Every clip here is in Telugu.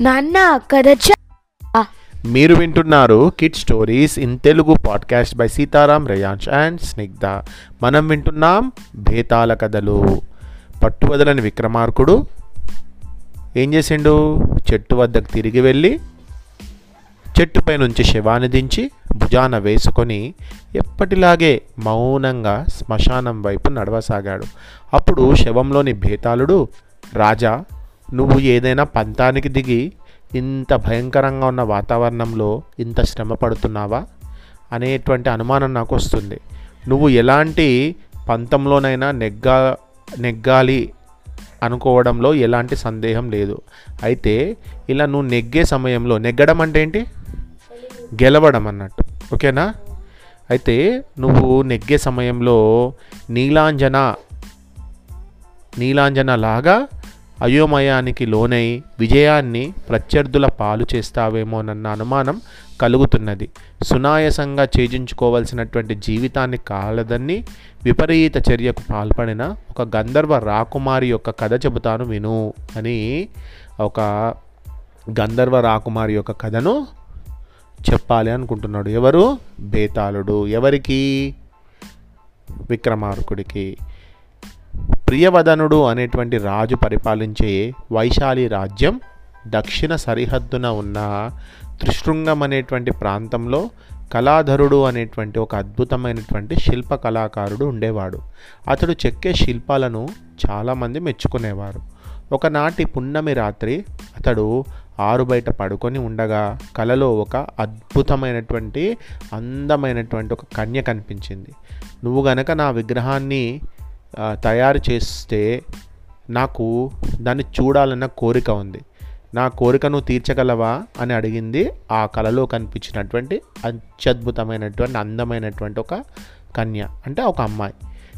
నాన్న కథ మీరు వింటున్నారు kid stories in Telugu podcast by Sitaram Reyansh and Snigdha మనం వింటున్నాం భేతాల కథలు. పట్టువదలని విక్రమార్కుడు ఏం చేసిండు? చెట్టు వద్దకు తిరిగి వెళ్ళి చెట్టుపై నుంచి శవాన్ని దించి భుజాన వేసుకొని ఎప్పటిలాగే మౌనంగా శ్మశానం వైపు నడవసాగాడు. అప్పుడు శవంలోని భేతాళుడు రాజా నువ్వు ఏదైనా పంతానికి దిగి ఇంత భయంకరంగా ఉన్న వాతావరణంలో ఇంత శ్రమ పడుతున్నావా? అనేటువంటి అనుమానం నాకు వస్తుంది. నువ్వు ఎలాంటి పంతంలోనైనా నెగ్గా నెగ్గాలి అనుకోవడంలో ఎలాంటి సందేహం లేదు. అయితే ఇలా నువ్వు నెగ్గే సమయంలో నెగ్గడం అంటే ఏంటి? గెలవడం అన్నట్టు. ఓకేనా? అయితే నువ్వు నెగ్గే సమయంలో నీలాంజన నీలాంజన లాగా అయోమయానికి లోనై విజయాన్ని ప్రత్యర్థుల పాలు చేస్తావేమోనన్న అనుమానం కలుగుతున్నది. సునాయసంగా ఛేజించుకోవలసినటువంటి జీవితాన్ని కాలదని విపరీత చర్యకు పాల్పడిన ఒక గంధర్వ రాకుమారి యొక్క కథ చెబుతాను విను అని ఒక గంధర్వ రాకుమారి యొక్క కథను చెప్పాలి అనుకుంటున్నాడు. ఎవరు? బేతాళుడు. ఎవరికి? విక్రమార్కుడికి. ప్రియవదనుడు అనేటువంటి రాజు పరిపాలించే వైశాలి రాజ్యం దక్షిణ సరిహద్దున ఉన్న త్రిశృంగం అనేటువంటి ప్రాంతంలో కళాధరుడు అనేటువంటి ఒక అద్భుతమైనటువంటి శిల్ప కళాకారుడు ఉండేవాడు. అతడు చెక్కే శిల్పాలను చాలామంది మెచ్చుకునేవారు. ఒకనాటి పున్నమి రాత్రి అతడు ఆరు బయట పడుకొని ఉండగా కలలో ఒక అద్భుతమైనటువంటి అందమైనటువంటి ఒక కన్య కనిపించింది. నువ్వు గనక నా విగ్రహాన్ని తయారు చేస్తే నాకు దాన్ని చూడాలన్న కోరిక ఉంది. నా కోరికను తీర్చగలవా అని అడిగింది ఆ కళలో కనిపించినటువంటి అత్యద్భుతమైనటువంటి అందమైనటువంటి ఒక కన్య అంటే ఒక అమ్మాయి.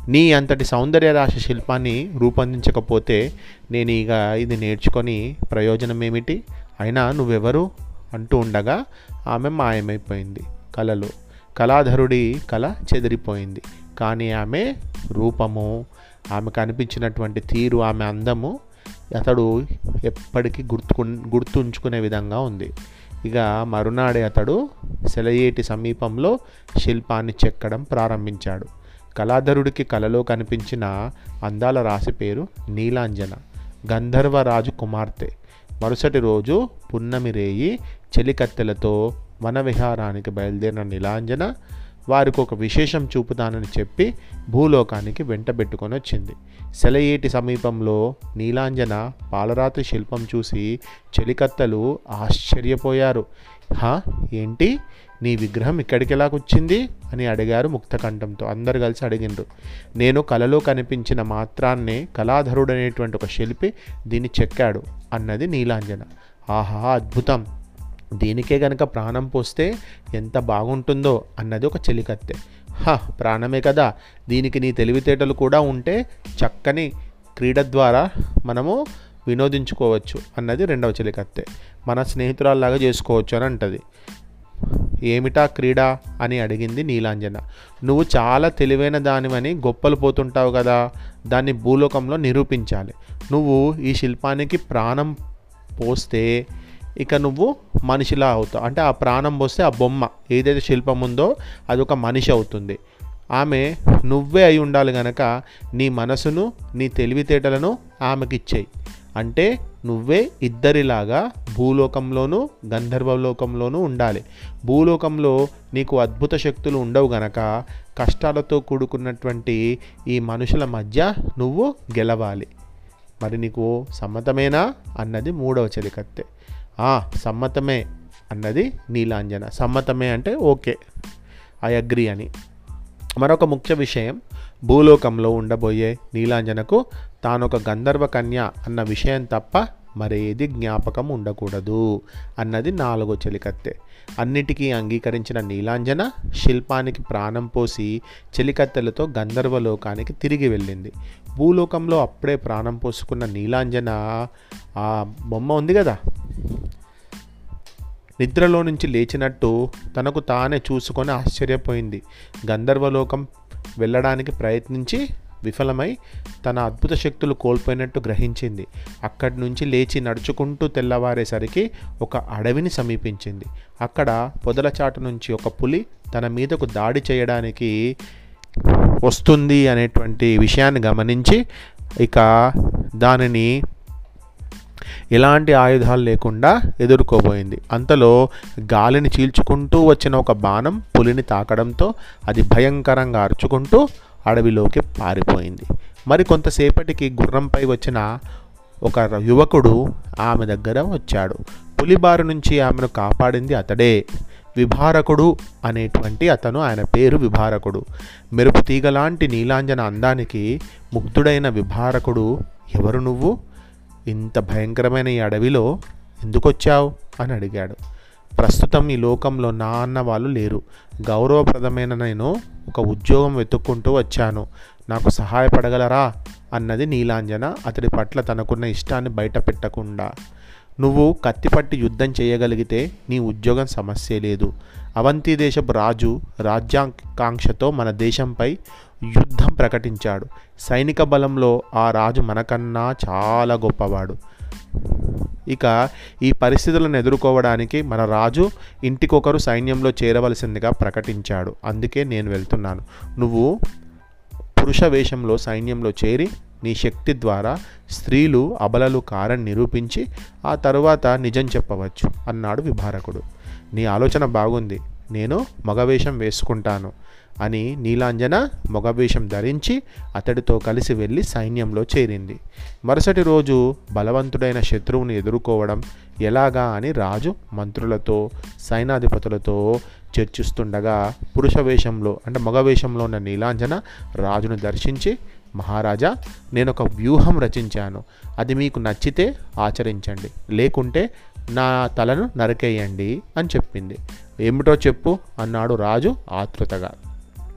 నీ అంతటి సౌందర్య రాశి శిల్పాన్ని రూపొందించకపోతే నేను ఇక ఇది నేర్చుకొని ప్రయోజనం ఏమిటి? అయినా నువ్వెవరు అంటూ ఉండగా ఆమె మాయమైపోయింది. కళలో కళాధరుడి కళ చెదిరిపోయింది. కానీ ఆమె రూపము ఆమె కనిపించినటువంటి తీరు ఆమె అందము అతడు ఎప్పటికీ గుర్తుకు గుర్తుంచుకునే విధంగా ఉంది. ఇక మరునాడే అతడు సెలయేటి సమీపంలో శిల్పాన్ని చెక్కడం ప్రారంభించాడు. కళాధరుడికి కలలో కనిపించిన అందాల రాశి పేరు నీలాంజన గంధర్వరాజు కుమార్తె. మరుసటి రోజు పున్నమి రేయి చెలికత్తెలతో వనవిహారానికి బయలుదేరిన నీలాంజన వారికి ఒక విశేషం చూపుతానని చెప్పి భూలోకానికి వెంటబెట్టుకొని వచ్చింది. సెలయేటి సమీపంలో నీలాంజన పాలరాతి శిల్పం చూసి చెలికత్తలు ఆశ్చర్యపోయారు. హా ఏంటి? నీ విగ్రహం ఇక్కడికి వచ్చింది అని అడిగారు ముక్తకంఠంతో. అందరు కలిసి అడిగిండ్రు. నేను కలలో కనిపించిన మాత్రాన్నే కళాధరుడనేటువంటి ఒక శిల్పి దీన్ని చెక్కాడు అన్నది నీలాంజన. ఆహా అద్భుతం! దీనికే గనక ప్రాణం పోస్తే ఎంత బాగుంటుందో అన్నది ఒక చెలికత్తె. హ ప్రాణమే కదా. దీనికి నీ తెలివితేటలు కూడా ఉంటే చక్కని క్రీడ ద్వారా మనము వినోదించుకోవచ్చు అన్నది రెండవ చెలికత్తె. మన స్నేహితురాల్లాగా చేసుకోవచ్చు అని అంటది. ఏమిటా క్రీడ అని అడిగింది నీలాంజన. నువ్వు చాలా తెలివైన దానివని గొప్పలు పోతుంటావు కదా. దాన్ని భూలోకంలో నిరూపించాలి. నువ్వు ఈ శిల్పానికి ప్రాణం పోస్తే ఇక నువ్వు మనిషిలా అవుతావు. అంటే ఆ ప్రాణం పోస్తే ఆ బొమ్మ ఏదైతే శిల్పం ఉందో అది ఒక మనిషి అవుతుంది. ఆమె నువ్వే అయి ఉండాలి గనక నీ మనసును నీ తెలివితేటలను ఆమెకి ఇచ్చేయి. అంటే నువ్వే ఇద్దరిలాగా భూలోకంలోనూ గంధర్వలోకంలోనూ ఉండాలి. భూలోకంలో నీకు అద్భుత శక్తులు ఉండవు గనక కష్టాలతో కూడుకున్నటువంటి ఈ మనుషుల మధ్య నువ్వు గెలవాలి. మరి నీకు సమ్మతమేనా? అన్నది మూడవ చలికత్తే సమ్మతమే అన్నది నీలాంజన. సమ్మతమే అంటే ఓకే. ఐ అగ్రి అని. మరొక ముఖ్య విషయం భూలోకంలో ఉండబోయే నీలాంజనకు తానొక గంధర్వ కన్య అన్న విషయం తప్ప మరేది జ్ఞాపకం ఉండకూడదు అన్నది నాలుగో చెలికత్తె. అన్నిటికీ అంగీకరించిన నీలాంజన శిల్పానికి ప్రాణం పోసి చెలికత్తెలతో గంధర్వలోకానికి తిరిగి వెళ్ళింది. భూలోకంలో అప్పుడే ప్రాణం పోసుకున్న నీలాంజన ఆ బొమ్మ ఉంది కదా నిద్రలో నుంచి లేచినట్టు తనకు తానే చూసుకొని ఆశ్చర్యపోయింది. గంధర్వలోకం వెళ్ళడానికి ప్రయత్నించి విఫలమై తన అద్భుత శక్తులు కోల్పోయినట్టు గ్రహించింది. అక్కడి నుంచి లేచి నడుచుకుంటూ తెల్లవారేసరికి ఒక అడవిని సమీపించింది. అక్కడ పొదలచాటు నుంచి ఒక పులి తన మీదకు దాడి చేయడానికి వస్తుంది అనేటువంటి విషయాన్ని గమనించి ఇక దానిని ఎలాంటి ఆయుధాలు లేకుండా ఎదుర్కోబోయింది. అంతలో గాలిని చీల్చుకుంటూ వచ్చిన ఒక బాణం పులిని తాకడంతో అది భయంకరంగా అరుచుకుంటూ అడవిలోకి పారిపోయింది. మరి కొంతసేపటికి గుర్రంపై వచ్చిన ఒక యువకుడు ఆమె దగ్గర వచ్చాడు. పులి బారి నుంచి ఆమెను కాపాడింది అతడే. విభారకుడు అనేటువంటి అతను ఆయన పేరు విభారకుడు. మెరుపు తీగలాంటి నీలాంజన అందానికి ముగ్ధుడైన విభారకుడు ఎవరు నువ్వు? ఇంత భయంకరమైన ఈ అడవిలో ఎందుకు వచ్చావు అని అడిగాడు. ప్రస్తుతం ఈ లోకంలో నా అన్న వాళ్ళు లేరు. గౌరవప్రదమైన నేను ఒక ఉద్యోగం వెతుక్కుంటూ వచ్చాను. నాకు సహాయపడగలరా? అన్నది నీలాంజన అతడి పట్ల తనకున్న ఇష్టాన్ని బయట పెట్టకుండా నువ్వు కత్తిపట్టి యుద్ధం చేయగలిగితే నీ ఉద్యోగం సమస్య లేదు. అవంతి దేశపు రాజు రాజ్యాకాంక్షతో మన దేశంపై యుద్ధం ప్రకటించాడు. సైనిక బలంలో ఆ రాజు మనకన్నా చాలా గొప్పవాడు. ఇక ఈ పరిస్థితులను ఎదుర్కోవడానికి మన రాజు ఇంటికొకరు సైన్యంలో చేరవలసిందిగా ప్రకటించాడు. అందుకే నేను వెళ్తున్నాను. నువ్వు పురుష వేషంలో సైన్యంలో చేరి నీ శక్తి ద్వారా స్త్రీలు అబలలు కారని నిరూపించి ఆ తరువాత నిజం చెప్పవచ్చు అన్నాడు విభారకుడు. నీ ఆలోచన బాగుంది. నేను మగవేషం వేసుకుంటాను అని నీలాంజన మగవేషం ధరించి అతడితో కలిసి వెళ్ళి సైన్యంలో చేరింది. మరుసటి రోజు బలవంతుడైన శత్రువుని ఎదుర్కోవడం ఎలాగా అని రాజు మంత్రులతో సైనాధిపతులతో చర్చిస్తుండగా పురుష వేషంలో అంటే మగవేషంలో ఉన్న నీలాంజన రాజును దర్శించి మహారాజా నేను ఒక వ్యూహం రచించాను. అది మీకు నచ్చితే ఆచరించండి. లేకుంటే నా తలను నరికేయండి అని చెప్పింది. ఏమిటో చెప్పు అన్నాడు రాజు ఆతృతగా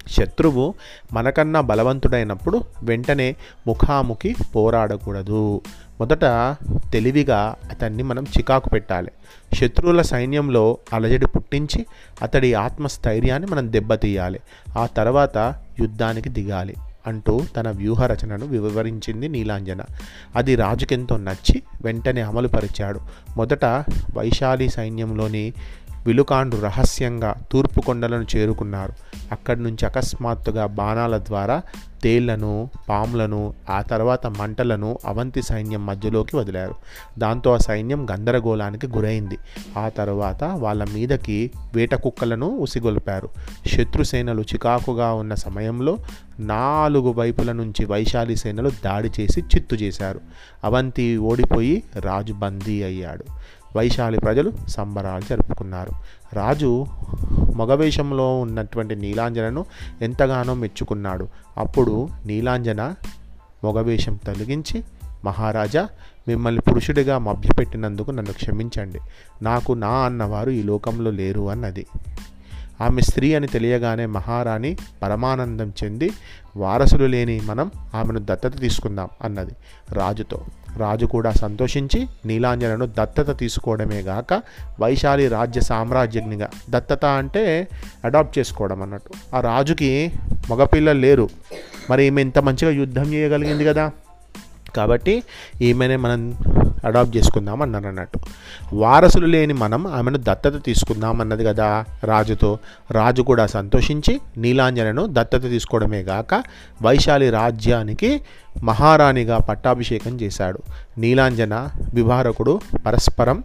శత్రువు మనకన్నా బలవంతుడైనప్పుడు వెంటనే ముఖాముఖి పోరాడకూడదు. మొదట తెలివిగా అతన్ని మనం చికాకు పెట్టాలి. శత్రువుల సైన్యంలో అలజడి పుట్టించి అతడి ఆత్మస్థైర్యాన్ని మనం దెబ్బతీయాలి. ఆ తర్వాత యుద్ధానికి దిగాలి. అంటూ తన వ్యూహ రచనను వివరించింది నీలాంజన. అది రాజుకెంతో నచ్చి వెంటనే అమలుపరిచాడు. మొదట వైశాలి సైన్యంలోని విలుకాండు రహస్యంగా తూర్పు కొండలను చేరుకున్నారు. అక్కడి నుంచి అకస్మాత్తుగా బాణాల ద్వారా తేళ్ళను పాములను ఆ తర్వాత మంటలను అవంతి సైన్యం మధ్యలోకి వదిలారు. దాంతో ఆ సైన్యం గందరగోళానికి గురైంది. ఆ తర్వాత వాళ్ళ మీదకి వేట కుక్కలను ఉసిగొల్పారు. శత్రుసేనలు చికాకుగా ఉన్న సమయంలో నాలుగు వైపుల నుంచి వైశాలి సేనలు దాడి చేసి చిత్తు చేశారు. అవంతి ఓడిపోయి రాజు బందీ అయ్యాడు. వైశాలి ప్రజలు సంబరాలు జరుపుకున్నారు. రాజు మగవేషంలో ఉన్నటువంటి నీలాంజనను ఎంతగానో మెచ్చుకున్నాడు. అప్పుడు నీలాంజన మగవేషం తొలగించి మహారాజా మిమ్మల్ని పురుషుడిగా మభ్యపెట్టినందుకు నన్ను క్షమించండి. నాకు నా అన్నవారు ఈ లోకంలో లేరు అన్నది. ఆమె స్త్రీ అని తెలియగానే మహారాణి పరమానందం చెంది వారసులు లేని మనం ఆమెను దత్తత తీసుకుందాం అన్నది రాజుతో. రాజు కూడా సంతోషించి నీలాంజనను దత్తత తీసుకోవడమే గాక వైశాలి రాజ్య సామ్రాజ్యజ్ఞిగా దత్తత అంటే అడాప్ట్ చేసుకోవడం అన్నట్టు. ఆ రాజుకి మగపిల్లలు లేరు. మరి ఈమె ఇంత మంచిగా యుద్ధం చేయగలిగింది కదా. కాబట్టి ఈమెనే మనం అడాప్ట్ చేసుకుందాం అన్నారు అన్నట్టు. వారసులు లేని మనం ఆమెను దత్తత తీసుకుందాం అన్నది కదా రాజుతో. రాజు కూడా సంతోషించి నీలాంజనను దత్తత తీసుకోవడమే గాక వైశాలి రాజ్యానికి మహారాణిగా పట్టాభిషేకం చేశాడు. నీలాంజన విభారకుడు పరస్పరం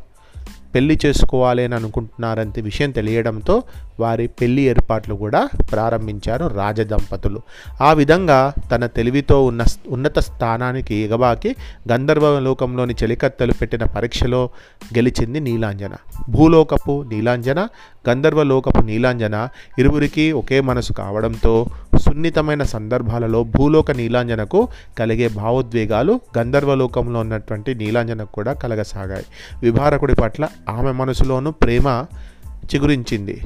పెళ్ళి చేసుకోవాలి అని అనుకుంటున్నారంటే విషయం తెలియడంతో వారి పెళ్ళి ఏర్పాట్లు కూడా ప్రారంభించారు రాజదంపతులు. ఆ విధంగా తన తెలివితో ఉన్న ఉన్నత స్థానానికి ఎగబాకి గంధర్వలోకంలోని చెలికత్తలు పెట్టిన పరీక్షలో గెలిచింది నీలాంజన. భూలోకపు నీలాంజన గంధర్వలోకపు నీలాంజన ఇరువురికి ఒకే మనసు కావడంతో సున్నితమైన సందర్భాలలో భూలోక నీలాంజనకు కలిగే భావోద్వేగాలు గంధర్వలోకంలో ఉన్నటువంటి నీలాంజనకు కూడా కలగసాగాయి. విభారకుడి పట్ల ఆమె మనసులోనూ ప్రేమ చిగురించింది.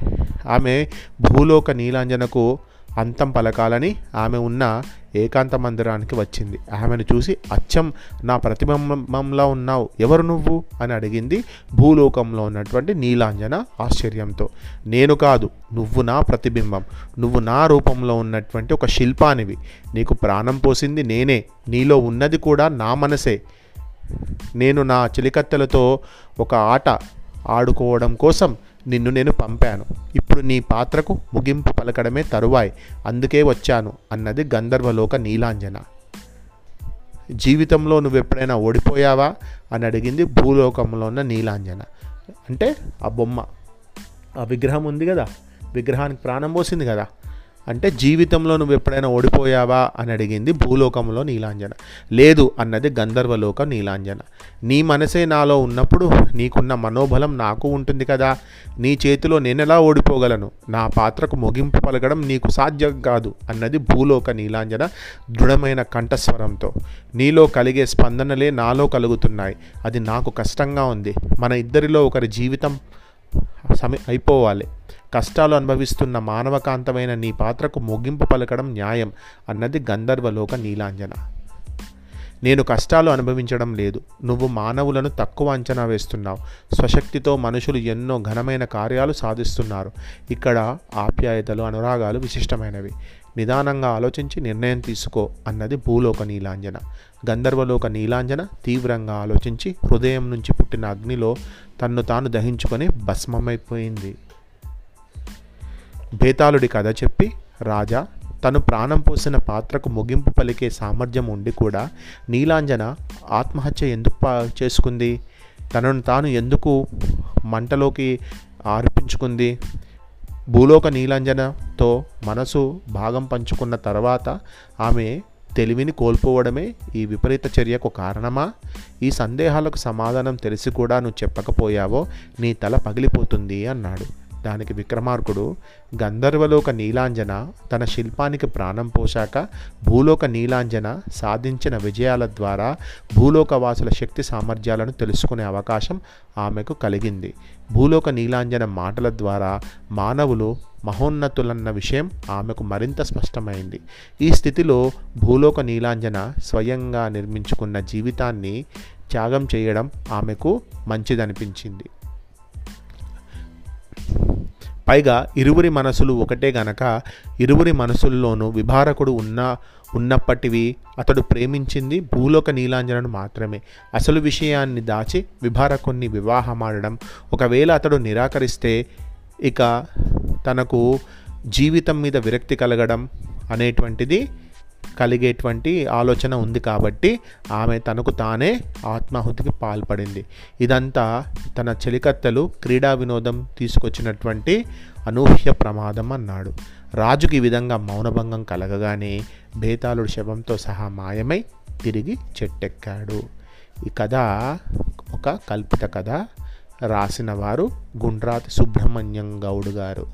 ఆమె భూలోక నీలాంజనకు అంతం పలకాలని ఆమె ఉన్న ఏకాంత మందిరానికి వచ్చింది. ఆమెను చూసి అచ్చం నా ప్రతిబింబంలో ఉన్నావు. ఎవరు నువ్వు? అని అడిగింది భూలోకంలో ఉన్నటువంటి నీలాంజన ఆశ్చర్యంతో. నేను కాదు నువ్వు నా ప్రతిబింబం. నువ్వు నా రూపంలో ఉన్నటువంటి ఒక శిల్పానివి. నీకు ప్రాణం పోసింది నేనే. నీలో ఉన్నది కూడా నా మనసే. నేను నా చిలికత్తెలతో ఒక ఆట ఆడుకోవడం కోసం నిన్ను నేను పంపాను. ఇప్పుడు నీ పాత్రకు ముగింపు పలకడమే తరువాయి. అందుకే వచ్చాను అన్నది గంధర్వలోక నీలాంజన. జీవితంలో నువ్వు ఎప్పుడైనా ఓడిపోయావా? అని అడిగింది భూలోకంలో ఉన్న నీలాంజన. అంటే ఆ బొమ్మ. ఆ విగ్రహం ఉంది కదా. విగ్రహానికి ప్రాణం పోసింది కదా. అంటే జీవితంలో నువ్వు ఎప్పుడైనా ఓడిపోయావా అని అడిగింది భూలోకంలో నీలాంజన. లేదు అన్నది గంధర్వలోక నీలాంజన. నీ మనసే నాలో ఉన్నప్పుడు నీకున్న మనోబలం నాకు ఉంటుంది కదా. నీ చేతిలో నేనెలా ఓడిపోగలను? నా పాత్రకు ముగింపు పలకడం నీకు సాధ్యం కాదు అన్నది భూలోక నీలాంజన దృఢమైన కంఠస్వరంతో. నీలో కలిగే స్పందనలే నాలో కలుగుతున్నాయి. అది నాకు కష్టంగా ఉంది. మన ఇద్దరిలో ఒకరి జీవితం సమి అయిపోవాలి. కష్టాలు అనుభవిస్తున్న మానవకాంతమైన నీ పాత్రకు ముగింపు పలకడం న్యాయం అన్నది గంధర్వలోక నీలాంజన. నేను కష్టాలు అనుభవించడం లేదు. నువ్వు మానవులను తక్కువ అంచనా వేస్తున్నావు. స్వశక్తితో మనుషులు ఎన్నో ఘనమైన కార్యాలు సాధిస్తున్నారు. ఇక్కడ ఆప్యాయతలు అనురాగాలు విశిష్టమైనవి. నిదానంగా ఆలోచించి నిర్ణయం తీసుకో అన్నది భూలోక నీలాంజన. గంధర్వలోక నీలాంజన తీవ్రంగా ఆలోచించి హృదయం నుంచి పుట్టిన అగ్నిలో తన్ను తాను దహించుకొని భస్మమైపోయింది. బేతాళుడి కథ చెప్పి రాజా తను ప్రాణం పోసిన పాత్రకు ముగింపు పలికే సామర్థ్యం ఉండి కూడా నీలాంజన ఆత్మహత్య ఎందుకు పా చేసుకుంది? తనను తాను ఎందుకు మంటలోకి ఆర్పించుకుంది? భూలోక నీలాంజనతో మనసు భాగం పంచుకున్న తర్వాత ఆమె తెలివిని కోల్పోవడమే ఈ విపరీత చర్యకు కారణమా? ఈ సందేహాలకు సమాధానం తెలిసి కూడా నువ్వు చెప్పకపోయావో నీ తల పగిలిపోతుంది అన్నాడు. దానికి విక్రమార్కుడు గంధర్వలోక నీలాంజన తన శిల్పానికి ప్రాణం పోశాక భూలోక నీలాంజన సాధించిన విజయాల ద్వారా భూలోకవాసుల శక్తి సామర్థ్యాలను తెలుసుకునే అవకాశం ఆమెకు కలిగింది. భూలోక నీలాంజన మాటల ద్వారా మానవులు మహోన్నతులన్న విషయం ఆమెకు మరింత స్పష్టమైంది. ఈ స్థితిలో భూలోక నీలాంజన స్వయంగా నిర్మించుకున్న జీవితాన్ని త్యాగం చేయడం ఆమెకు మంచిదనిపించింది. పైగా ఇరువురి మనసులు ఒకటే గనక ఇరువురి మనసుల్లోనూ విభారకుడు ఉన్న ఉన్నప్పటివి అతడు ప్రేమించింది భూలోక నీలాంజనను మాత్రమే. అసలు విషయాన్ని దాచి విభారకుణ్ణి వివాహమాడడం. ఒకవేళ అతడు నిరాకరిస్తే ఇక తనకు జీవితం మీద విరక్తి కలగడం అనేటువంటిది కలిగేటువంటి ఆలోచన ఉంది కాబట్టి ఆమె తనకు తానే ఆత్మాహుతికి పాల్పడింది. ఇదంతా తన చెలికత్తెలు క్రీడా వినోదం తీసుకొచ్చినటువంటి అనూహ్య ప్రమాదం అన్నాడు. రాజుకి ఈ విధంగా మౌనభంగం కలగగానే బేతాళుడు శవంతో సహా మాయమై తిరిగి చెట్టెక్కాడు. ఈ కథ ఒక కల్పిత కథ. రాసిన వారు గుండ్రాతి సుబ్రహ్మణ్యం గౌడ్ గారు.